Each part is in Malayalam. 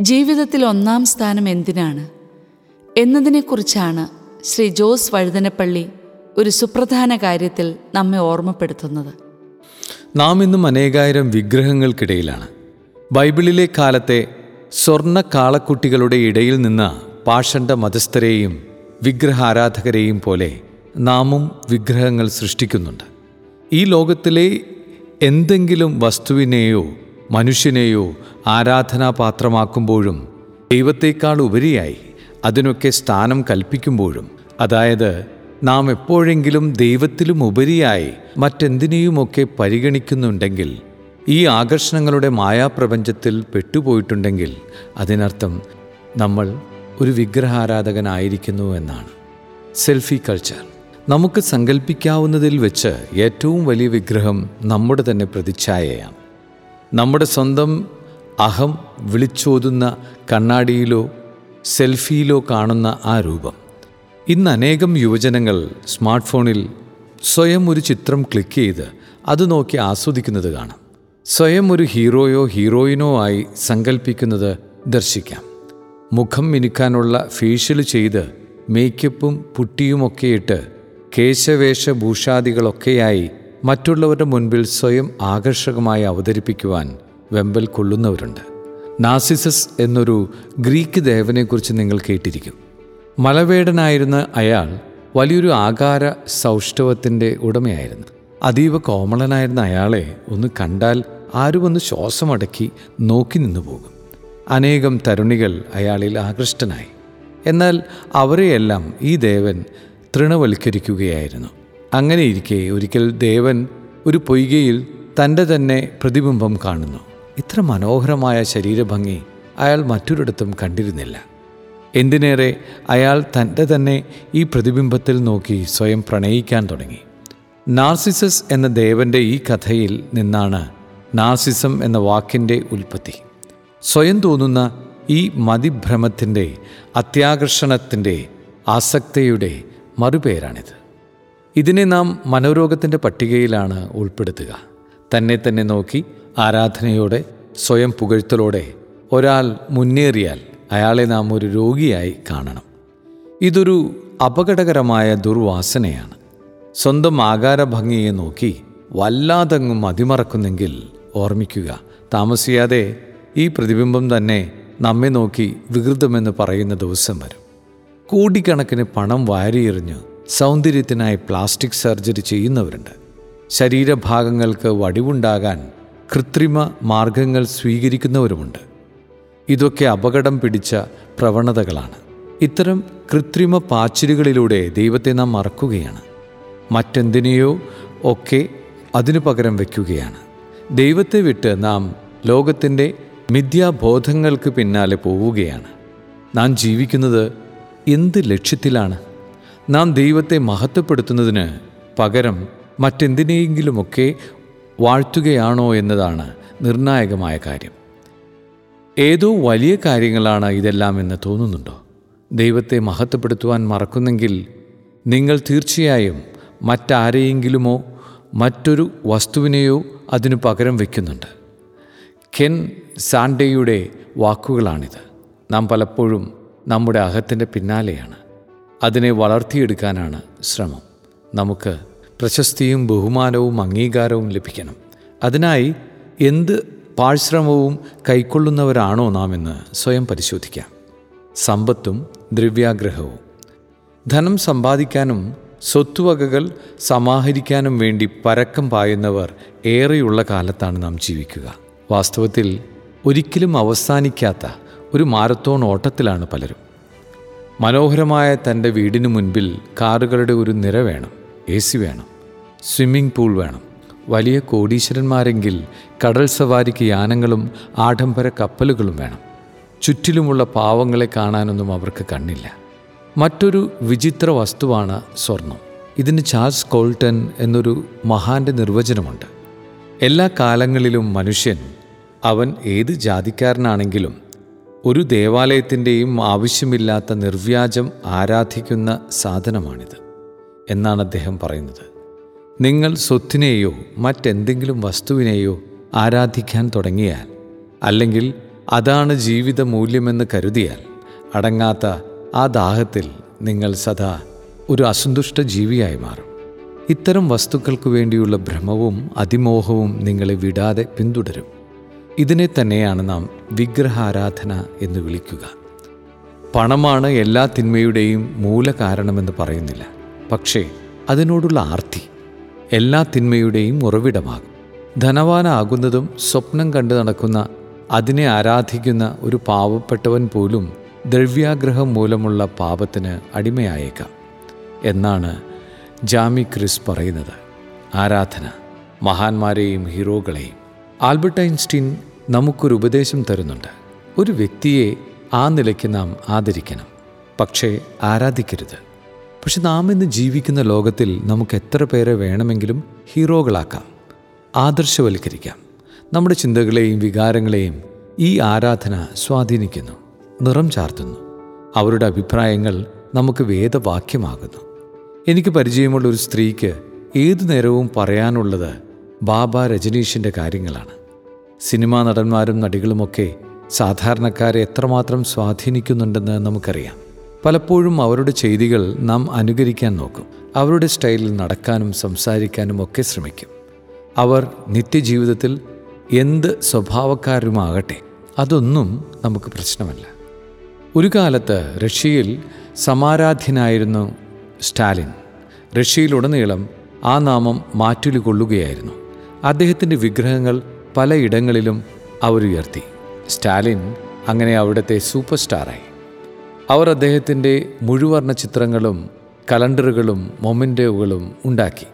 ജീവിതത്തിൽ ഒന്നാം സ്ഥാനം എന്തിനാണ്? എന്നതിനെക്കുറിച്ചാണ് ശ്രീ ജോസ് വഴുതനപ്പള്ളി ഒരു സുപ്രധാന കാര്യത്തിൽ നമ്മെ ഓർമ്മപ്പെടുത്തുന്നത്. നാം ഇന്നും അനേകായിരം വിഗ്രഹങ്ങൾക്കിടയിലാണ്. ബൈബിളിലെ കാലത്തെ സ്വർണ കാളക്കുട്ടികളുടെ ഇടയിൽ നിന്ന് പാഷണ്ഡ മതസ്ഥരെയും വിഗ്രഹാരാധകരെയും പോലെ നാമും വിഗ്രഹങ്ങൾ സൃഷ്ടിക്കുന്നുണ്ട്. ഈ ലോകത്തിലെ എന്തെങ്കിലും വസ്തുവിനെയോ മനുഷ്യനെയോ ആരാധനാപാത്രമാക്കുമ്പോഴും ദൈവത്തേക്കാൾ ഉപരിയായി അതിനൊക്കെ സ്ഥാനം കൽപ്പിക്കുമ്പോഴും. അതായത് നാം എപ്പോഴെങ്കിലും ദൈവത്തിലും ഉപരിയായി മറ്റെന്തിനെയുമൊക്കെ പരിഗണിക്കുന്നുണ്ടെങ്കിൽ ഈ ആകർഷണങ്ങളുടെ മായാപ്രപഞ്ചത്തിൽ പെട്ടുപോയിട്ടുണ്ടെങ്കിൽ അതിനർത്ഥം നമ്മൾ ഒരു വിഗ്രഹാരാധകനായിരിക്കുന്നു എന്നാണ്. Selfie culture. നമുക്ക് സങ്കല്പിക്കാവുന്നതിൽ വെച്ച് ഏറ്റവും വലിയ വിഗ്രഹം നമ്മുടെ തന്നെ പ്രതിച്ഛായയാണ്. നമ്മുടെ സ്വന്തം അഹം വിളിച്ചോതുന്ന കണ്ണാടിയിലോ സെൽഫിയിലോ കാണുന്ന ആ രൂപം. ഇന്ന് അനേകം യുവജനങ്ങൾ സ്മാർട്ട് ഫോണിൽ സ്വയം ഒരു ചിത്രം ക്ലിക്ക് ചെയ്ത് അത് നോക്കി ആസ്വദിക്കുന്നത് കാണാം. സ്വയം ഒരു ഹീറോയോ ഹീറോയിനോ ആയി സങ്കല്പിക്കുന്നത് ദർശിക്കാം. മുഖം മിനുക്കാനുള്ള ഫേഷ്യൽ ചെയ്ത് മേക്കപ്പും പുട്ടിയുമൊക്കെയിട്ട് കേശവേഷഭൂഷാദികളൊക്കെയായി മറ്റുള്ളവരുടെ മുൻപിൽ സ്വയം ആകർഷകമായി അവതരിപ്പിക്കുവാൻ വെമ്പൽ കൊള്ളുന്നവരുണ്ട്. നാസിസസ് എന്നൊരു ഗ്രീക്ക് ദേവനെക്കുറിച്ച് നിങ്ങൾ കേട്ടിരിക്കും. മലവേടനായിരുന്ന അയാൾ വലിയൊരു ആകാര സൗഷ്ഠവത്തിന്റെ ഉടമയായിരുന്നു. അതീവ കോമളനായിരുന്ന അയാളെ ഒന്ന് കണ്ടാൽ ആരും ഒന്ന് ശ്വാസമടക്കി നോക്കി നിന്നു പോകും. അനേകം തരുണികൾ അയാളിൽ ആകൃഷ്ടനായി. എന്നാൽ അവരെയെല്ലാം ഈ ദേവൻ തൃണവൽക്കരിക്കുകയായിരുന്നു. അങ്ങനെയിരിക്കെ ഒരിക്കൽ ദേവൻ ഒരു പൊയ്കയിൽ തന്റെ തന്നെ പ്രതിബിംബം കാണുന്നു. ഇത്ര മനോഹരമായ ശരീരഭംഗി അയാൾ മറ്റൊരിടത്തും കണ്ടിരുന്നില്ല. എന്തിനേറെ അയാൾ തന്റെ തന്നെ ഈ പ്രതിബിംബത്തിൽ നോക്കി സ്വയം പ്രണയിക്കാൻ തുടങ്ങി. നാർസിസസ് എന്ന ദേവന്റെ ഈ കഥയിൽ നിന്നാണ് നാർസിസം എന്ന വാക്കിന്റെ ഉൽപ്പത്തി. സ്വയം തോന്നുന്ന ഈ മതിഭ്രമത്തിന്റെ അത്യാകർഷണത്തിന്റെ ആസക്തിയുടെ മറുപേരാണിത്. ഇതിനെ നാം മനോരോഗത്തിന്റെ പട്ടികയിലാണ് ഉൾപ്പെടുത്തുക. തന്നെ തന്നെ നോക്കി ആരാധനയോടെ സ്വയം പുകഴ്ത്തലോടെ ഒരാൾ മുന്നേറിയാൽ അയാളെ നാം ഒരു രോഗിയായി കാണണം. ഇതൊരു അപകടകരമായ ദുർവാസനയാണ്. സ്വന്തം ആകാരഭംഗിയെ നോക്കി വല്ലാതങ്ങും അതിമറക്കുന്നെങ്കിൽ ഓർമ്മിക്കുക താമസിയാതെ ഈ പ്രതിബിംബം തന്നെ നമ്മെ നോക്കി വികൃതമെന്ന് പറയുന്ന ദിവസം വരും. കോടിക്കണക്കിന് പണം വാരിയെറിഞ്ഞ് സൗന്ദര്യത്തിനായി പ്ലാസ്റ്റിക് സർജറി ചെയ്യുന്നവരുണ്ട്. ശരീരഭാഗങ്ങൾക്ക് വടിവുണ്ടാകാൻ കൃത്രിമ മാർഗങ്ങൾ സ്വീകരിക്കുന്നവരുമുണ്ട്. ഇതൊക്കെ അപകടം പിടിച്ച പ്രവണതകളാണ്. ഇത്തരം കൃത്രിമ പാച്ചിലുകളിലൂടെ ദൈവത്തെ നാം മറക്കുകയാണ്. മറ്റെന്തിനെയോ ഒക്കെ അതിനു പകരം വയ്ക്കുകയാണ് ദൈവത്തെ വിട്ട് നാം ലോകത്തിന്റെ മിഥ്യാബോധങ്ങൾക്ക് പിന്നാലെ പോവുകയാണ്. നാം ജീവിക്കുന്നത് എന്ത് ലക്ഷ്യത്തിലാണ്? നാം ദൈവത്തെ മഹത്വപ്പെടുത്തുന്നതിന് പകരം മറ്റെന്തിനെയെങ്കിലുമൊക്കെ വാഴ്ത്തുകയാണോ എന്നതാണ് നിർണായകമായ കാര്യം. ഏതോ വലിയ കാര്യങ്ങളാണ് ഇതെല്ലാം എന്ന് തോന്നുന്നുണ്ടോ? ദൈവത്തെ മഹത്വപ്പെടുത്തുവാൻ മറക്കുന്നെങ്കിൽ നിങ്ങൾ തീർച്ചയായും മറ്റാരെയെങ്കിലുമോ മറ്റൊരു വസ്തുവിനെയോ അതിനു പകരം വയ്ക്കുന്നുണ്ട് കെൻ സാൻഡേയുടെ വാക്കുകളാണിത്. നാം പലപ്പോഴും നമ്മുടെ അഹത്തിന്റെ പിന്നാലെയാണ്. അതിനെ വളർത്തിയെടുക്കാനാണ് ശ്രമം. നമുക്ക് പ്രശസ്തിയും ബഹുമാനവും അംഗീകാരവും ലഭിക്കണം. അതിനായി എന്ത് പാഴ്ശ്രമവും കൈക്കൊള്ളുന്നവരാണോ നാം എന്ന് സ്വയം പരിശോധിക്കാം. സമ്പത്തും ദ്രവ്യാഗ്രഹവും. ധനം സമ്പാദിക്കാനും സ്വത്തുവകകൾ സമാഹരിക്കാനും വേണ്ടി പരക്കം പായുന്നവർ ഏറെയുള്ള കാലത്താണ് നാം ജീവിക്കുക. വാസ്തവത്തിൽ ഒരിക്കലും അവസാനിക്കാത്ത ഒരു മാരത്തോൺ ഓട്ടത്തിലാണ് പലരും. മനോഹരമായ തന്റെ വീടിന് മുൻപിൽ കാറുകളുടെ ഒരു നിര വേണം എ സി വേണം സ്വിമ്മിംഗ് പൂൾ വേണം. വലിയ കോടീശ്വരന്മാരെങ്കിൽ കടൽ സവാരിക്ക് യാനങ്ങളും ആഡംബര കപ്പലുകളും വേണം. ചുറ്റിലുമുള്ള പാവങ്ങളെ കാണാനൊന്നും അവർക്ക് കണ്ണില്ല. മറ്റൊരു വിചിത്ര വസ്തുവാണ് സ്വർണം. ഇതിന് ചാൾസ് കോൾട്ടൺ എന്നൊരു മഹാന്റെ നിർവചനമുണ്ട്. എല്ലാ കാലങ്ങളിലും മനുഷ്യൻ അവൻ ഏത് ജാതിക്കാരനാണെങ്കിലും ഒരു ദേവാലയത്തിന്റെയും ആവശ്യമില്ലാത്ത നിർവ്യാജം ആരാധിക്കുന്ന സാധനമാണിത് എന്നാണ് അദ്ദേഹം പറയുന്നത്. നിങ്ങൾ സ്വത്തിനെയോ മറ്റെന്തെങ്കിലും വസ്തുവിനെയോ ആരാധിക്കാൻ തുടങ്ങിയാൽ അല്ലെങ്കിൽ അതാണ് ജീവിത മൂല്യമെന്ന് കരുതിയാൽ അടങ്ങാത്ത ആ ദാഹത്തിൽ നിങ്ങൾ സദാ ഒരു അസന്തുഷ്ട ജീവിയായി മാറും. ഇത്തരം വസ്തുക്കൾക്ക് വേണ്ടിയുള്ള ഭ്രമവും അതിമോഹവും നിങ്ങളെ വിടാതെ പിന്തുടരും. ഇതിനെ തന്നെയാണ് നാം വിഗ്രഹാരാധന എന്ന് വിളിക്കുക. പണമാണ് എല്ലാ തിന്മയുടെയും മൂലകാരണമെന്ന് പറയുന്നില്ല. പക്ഷേ അതിനോടുള്ള ആർത്തി എല്ലാ തിന്മയുടെയും ഉറവിടമാകും. ധനവാനാകുന്നതും സ്വപ്നം കണ്ടു നടക്കുന്ന അതിനെ ആരാധിക്കുന്ന ഒരു പാവപ്പെട്ടവൻ പോലും ദ്രവ്യാഗ്രഹം മൂലമുള്ള പാപത്തിന് അടിമയായേക്കാം. എന്നാണ് ജാമി ക്രിസ് പറയുന്നത്. ആരാധന മഹാന്മാരെയും ഹീറോകളെയും ആൽബർട്ട് ഐൻസ്റ്റീൻ നമുക്കൊരു ഉപദേശം തരുന്നുണ്ട്. ഒരു വ്യക്തിയെ ആ നിലയ്ക്ക് നാം ആദരിക്കണം പക്ഷേ ആരാധിക്കരുത്. പക്ഷെ നാം ഇന്ന് ജീവിക്കുന്ന ലോകത്തിൽ നമുക്ക് എത്ര പേരെ വേണമെങ്കിലും ഹീറോകളാക്കാം ആദർശവൽക്കരിക്കാം. നമ്മുടെ ചിന്തകളെയും വികാരങ്ങളെയും ഈ ആരാധന സ്വാധീനിക്കുന്നു നിറം ചാർത്തുന്നു. അവരുടെ അഭിപ്രായങ്ങൾ നമുക്ക് വേദവാക്യമാകുന്നു. എനിക്ക് പരിചയമുള്ള ഒരു സ്ത്രീക്ക് ഏതു നേരവും പറയാനുള്ളത് ബാബ രജനീഷിന്റെ കാര്യങ്ങളാണ്. സിനിമാ നടന്മാരും നടികളുമൊക്കെ സാധാരണക്കാരെ എത്രമാത്രം സ്വാധീനിക്കുന്നുണ്ടെന്ന് നമുക്കറിയാം. പലപ്പോഴും അവരുടെ ചെയ്തികൾ നാം അനുകരിക്കാൻ നോക്കും. അവരുടെ സ്റ്റൈലിൽ നടക്കാനും സംസാരിക്കാനും ഒക്കെ ശ്രമിക്കും. അവർ നിത്യജീവിതത്തിൽ എന്ത് സ്വഭാവക്കാരുമാകട്ടെ അതൊന്നും നമുക്ക് പ്രശ്നമല്ല. ഒരു കാലത്ത് റഷ്യയിൽ സമാരാധ്യനായിരുന്നു സ്റ്റാലിൻ. റഷ്യയിലുടനീളം ആ നാമം മാറ്റുലി കൊള്ളുകയായിരുന്നു. അദ്ദേഹത്തിന്റെ വിഗ്രഹങ്ങൾ പലയിടങ്ങളിലും അവരുയർത്തി. സ്റ്റാലിൻ അങ്ങനെ അവിടുത്തെ സൂപ്പർ സ്റ്റാറായി അവർ അദ്ദേഹത്തിന്റെ മുഴുവർണ ചിത്രങ്ങളും കലണ്ടറുകളും മൊമെന്റോകളും ഉണ്ടാക്കി.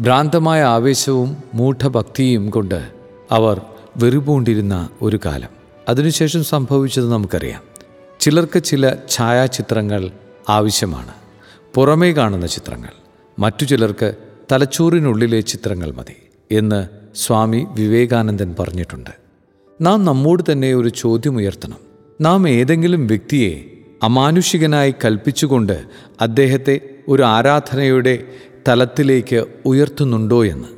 ഭ്രാന്തമായ ആവേശവും മൂഢഭക്തിയും കൊണ്ട് അവർ വെറുപൂണ്ടിരുന്ന ഒരു കാലം. അതിനുശേഷം സംഭവിച്ചത് നമുക്കറിയാം. ചിലർക്ക് ചില ഛായാചിത്രങ്ങൾ ആവശ്യമാണ്. പുറമേ കാണുന്ന ചിത്രങ്ങൾ. മറ്റു ചിലർക്ക് തലച്ചോറിനുള്ളിലെ ചിത്രങ്ങൾ മതി. എന്ന് സ്വാമി വിവേകാനന്ദൻ പറഞ്ഞിട്ടുണ്ട്. നാം നമ്മോട് തന്നെ ഒരു ചോദ്യമുയർത്തണം നാം ഏതെങ്കിലും വ്യക്തിയെ അമാനുഷികനായി കൽപ്പിച്ചുകൊണ്ട് അദ്ദേഹത്തെ ഒരു ആരാധനയുടെ തലത്തിലേക്ക് ഉയർത്തുന്നുണ്ടോ എന്ന്.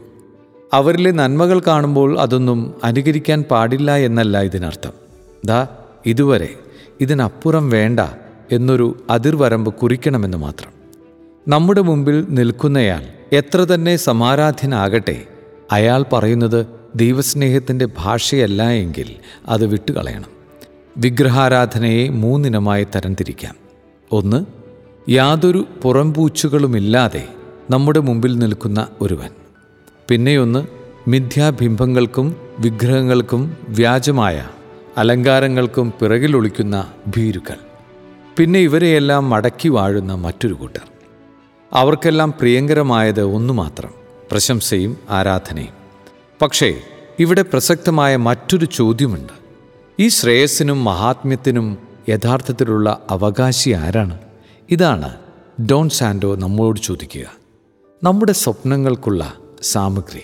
അവരിലെ നന്മകൾ കാണുമ്പോൾ അതൊന്നും അനുകരിക്കാൻ പാടില്ല എന്നല്ല ഇതിനർത്ഥം. ദാ ഇതുവരെ ഇതിനപ്പുറം വേണ്ട എന്നൊരു അതിർവരമ്പ് കുറിക്കണമെന്ന് മാത്രം. നമ്മുടെ മുമ്പിൽ നിൽക്കുന്നയാൾ എത്ര തന്നെ സമാരാധ്യനാകട്ടെ അയാൾ പറയുന്നത് ദൈവസ്നേഹത്തിന്റെ ഭാഷയല്ല എങ്കിൽ അത് വിട്ടുകളയണം. വിഗ്രഹാരാധനയെ മൂന്നിനമായി തരംതിരിക്കാം. ഒന്ന് യാതൊരു പുറംപൂച്ചുകളുമില്ലാതെ നമ്മുടെ മുമ്പിൽ നിൽക്കുന്ന ഒരുവൻ. പിന്നെയൊന്ന് മിഥ്യാബിംബങ്ങൾക്കും വിഗ്രഹങ്ങൾക്കും വ്യാജമായ അലങ്കാരങ്ങൾക്കും പിറകിലൊളിക്കുന്ന ഭീരുക്കൾ. പിന്നെ ഇവരെയെല്ലാം മടക്കി വാഴുന്ന മറ്റൊരു കൂട്ടർ. അവർക്കെല്ലാം പ്രിയങ്കരമായത് ഒന്നു മാത്രം. പ്രശംസയും ആരാധനയും. പക്ഷേ ഇവിടെ പ്രസക്തമായ മറ്റൊരു ചോദ്യമുണ്ട്. ഈ ശ്രേയസ്സിനും മഹാത്മ്യത്തിനും യഥാർത്ഥത്തിലുള്ള അവകാശി ആരാണ്? ഇതാണ് ഡോൺ സാൻഡോ നമ്മളോട് ചോദിക്കുക. നമ്മുടെ സ്വപ്നങ്ങൾക്കുള്ള സാമഗ്രി.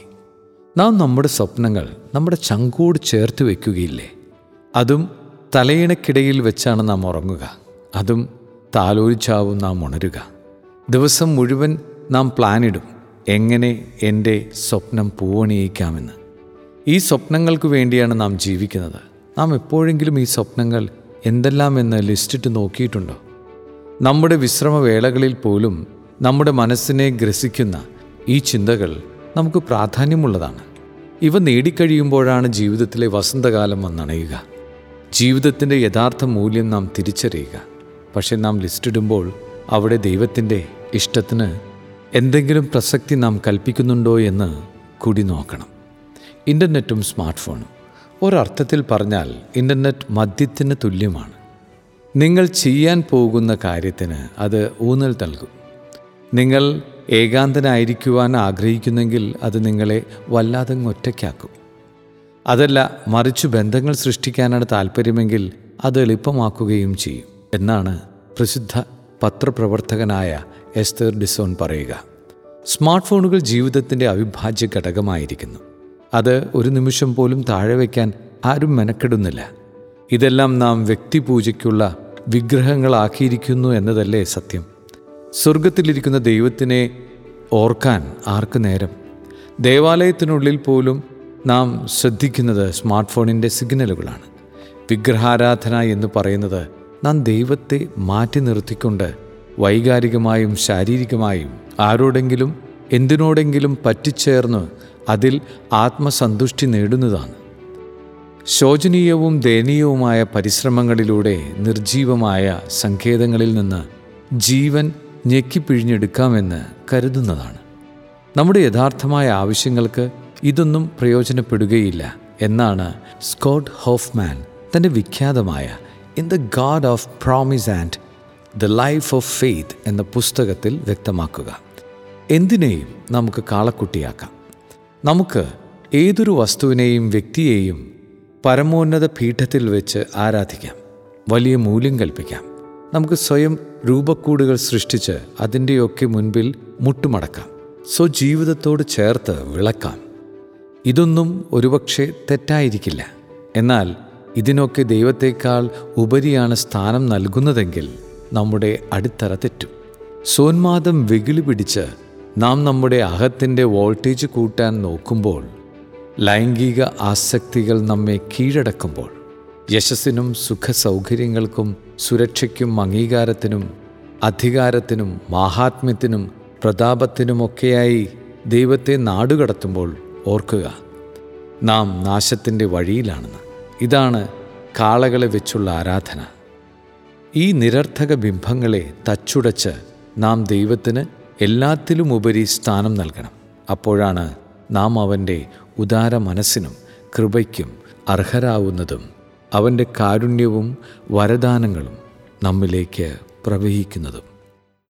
നാം നമ്മുടെ സ്വപ്നങ്ങൾ നമ്മുടെ ചങ്കോട് ചേർത്ത് വയ്ക്കുകയില്ലേ അതും തലയിണക്കിടയിൽ വെച്ചാണ് നാം ഉറങ്ങുക. അതും താലോലിച്ചാവും നാം ഉണരുക. ദിവസം മുഴുവൻ നാം പ്ലാനിടും. എങ്ങനെ എന്റെ സ്വപ്നം പൂവണിയിക്കാമെന്ന്. ഈ സ്വപ്നങ്ങൾക്ക് വേണ്ടിയാണ് നാം ജീവിക്കുന്നത്. നാം എപ്പോഴെങ്കിലും ഈ സ്വപ്നങ്ങൾ എന്തെല്ലാം എന്തെല്ലാമെന്ന് ലിസ്റ്റിട്ട് നോക്കിയിട്ടുണ്ടോ? നമ്മുടെ വിശ്രമവേളകളിൽ പോലും നമ്മുടെ മനസ്സിനെ ഗ്രസിക്കുന്ന ഈ ചിന്തകൾ നമുക്ക് പ്രാധാന്യമുള്ളതാണ്. ഇവ നേടിക്കഴിയുമ്പോഴാണ് ജീവിതത്തിലെ വസന്തകാലം വന്നണയുക. ജീവിതത്തിന്റെ യഥാർത്ഥ മൂല്യം നാം തിരിച്ചറിയുക. പക്ഷെ നാം ലിസ്റ്റിടുമ്പോൾ അവിടെ ദൈവത്തിന്റെ ഇഷ്ടത്തിന് എന്തെങ്കിലും പ്രസക്തി നാം കൽപ്പിക്കുന്നുണ്ടോ എന്ന് കൂടി നോക്കണം. ഇന്റർനെറ്റും സ്മാർട്ട് ഫോണും ഒരർത്ഥത്തിൽ പറഞ്ഞാൽ ഇന്റർനെറ്റ് മദ്യത്തിന് തുല്യമാണ്. നിങ്ങൾ ചെയ്യാൻ പോകുന്ന കാര്യത്തിന് അത് ഊന്നൽ നൽകും. നിങ്ങൾ ഏകാന്തനായിരിക്കുവാൻ ആഗ്രഹിക്കുന്നെങ്കിൽ അത് നിങ്ങളെ വല്ലാതെ ഒറ്റയ്ക്കാക്കും. അതല്ല മറിച്ച് ബന്ധങ്ങൾ സൃഷ്ടിക്കാനാണ് താല്പര്യമെങ്കിൽ അത് എളുപ്പമാക്കുകയും ചെയ്യും എന്നാണ് പ്രസിദ്ധ പത്രപ്രവർത്തകനായ എസ്തർ ഡിസോൺ പറയുക. സ്മാർട്ട് ഫോണുകൾ ജീവിതത്തിന്റെ അവിഭാജ്യ ഘടകമായിരിക്കുന്നു. അത് ഒരു നിമിഷം പോലും താഴെ വയ്ക്കാൻ ആരും മെനക്കെടുന്നില്ല. ഇതെല്ലാം നാം വ്യക്തിപൂജയ്ക്കുള്ള വിഗ്രഹങ്ങളാക്കിയിരിക്കുന്നു എന്നതല്ലേ സത്യം. സ്വർഗത്തിലിരിക്കുന്ന ദൈവത്തിനെ ഓർക്കാൻ ആർക്ക് നേരം? ദേവാലയത്തിനുള്ളിൽ പോലും നാം ശ്രദ്ധിക്കുന്നത് സ്മാർട്ട് ഫോണിന്റെ സിഗ്നലുകളാണ്. വിഗ്രഹാരാധന എന്ന് പറയുന്നത് നാം ദൈവത്തെ മാറ്റി നിർത്തിക്കൊണ്ട് വൈകാരികമായും ശാരീരികമായും ആരോടെങ്കിലും എന്തിനോടെങ്കിലും പറ്റിച്ചേർന്ന് അതിൽ ആത്മസന്തുഷ്ടി നേടുന്നതാണ്. ശോചനീയവും ദയനീയവുമായ പരിശ്രമങ്ങളിലൂടെ നിർജീവമായ സങ്കേതങ്ങളിൽ നിന്ന് ജീവൻ ഞെക്കിപ്പിഴിഞ്ഞെടുക്കാമെന്ന് കരുതുന്നതാണ്. നമ്മുടെ യഥാർത്ഥമായ ആവശ്യങ്ങൾക്ക് ഇതൊന്നും പ്രയോജനപ്പെടുകയില്ല എന്നാണ് സ്കോട്ട് ഹോഫ്മാൻ തന്റെ വിഖ്യാതമായ in the god of promise and the life of faith എന്ന പുസ്തകത്തിൽ വ്യക്തമാക്കുക. എന്തിനേയും നമുക്ക് കാളക്കുട്ടിയാക്കാം. നമുക്ക് ഏതൊരു വസ്തുവിനെയും വ്യക്തിയെയും പരമോന്നത പീഠത്തിൽ വെച്ച് ആരാധിക്കാം. വലിയ മൂല്യം കൽപ്പിക്കാം. നമുക്ക് സ്വയം രൂപക്കൂടുകൾ സൃഷ്ടിച്ച് അതിന്റെയൊക്കെ മുൻപിൽ മുട്ടുമടക്കാം. സ്വജീവിതത്തോട് ചേർത്ത് വിളക്കാം. ഇതൊന്നും ഒരുപക്ഷെ തെറ്റായിരിക്കില്ല. എന്നാൽ ഇതിനൊക്കെ ദൈവത്തേക്കാൾ ഉപരിയാണ് സ്ഥാനം നൽകുന്നതെങ്കിൽ നമ്മുടെ അടിത്തറ തെറ്റും. സോന്മാദം വെകിളി പിടിച്ച് നാം നമ്മുടെ അഹത്തിന്റെ വോൾട്ടേജ് കൂട്ടാൻ നോക്കുമ്പോൾ ലൈംഗിക ആസക്തികൾ നമ്മെ കീഴടക്കുമ്പോൾ യശസ്സിനും സുഖസൗകര്യങ്ങൾക്കും സുരക്ഷയ്ക്കും അംഗീകാരത്തിനും അധികാരത്തിനും മാഹാത്മ്യത്തിനും പ്രതാപത്തിനുമൊക്കെയായി ദൈവത്തെ നാടുകടത്തുമ്പോൾ ഓർക്കുക നാം നാശത്തിന്റെ വഴിയിലാണെന്ന്. ഇതാണ് കാളകളെ വെച്ചുള്ള ആരാധന. ഈ നിരർത്ഥക ബിംബങ്ങളെ തച്ചുടച്ച് നാം ദൈവത്തിന് എല്ലാത്തിലുമുപരി സ്ഥാനം നൽകണം. അപ്പോഴാണ് നാം അവന്റെ ഉദാര മനസ്സിനും കൃപയ്ക്കും അർഹരാവുന്നതും അവന്റെ കാരുണ്യവും വരദാനങ്ങളും നമ്മിലേക്ക് പ്രവഹിക്കുന്നതും.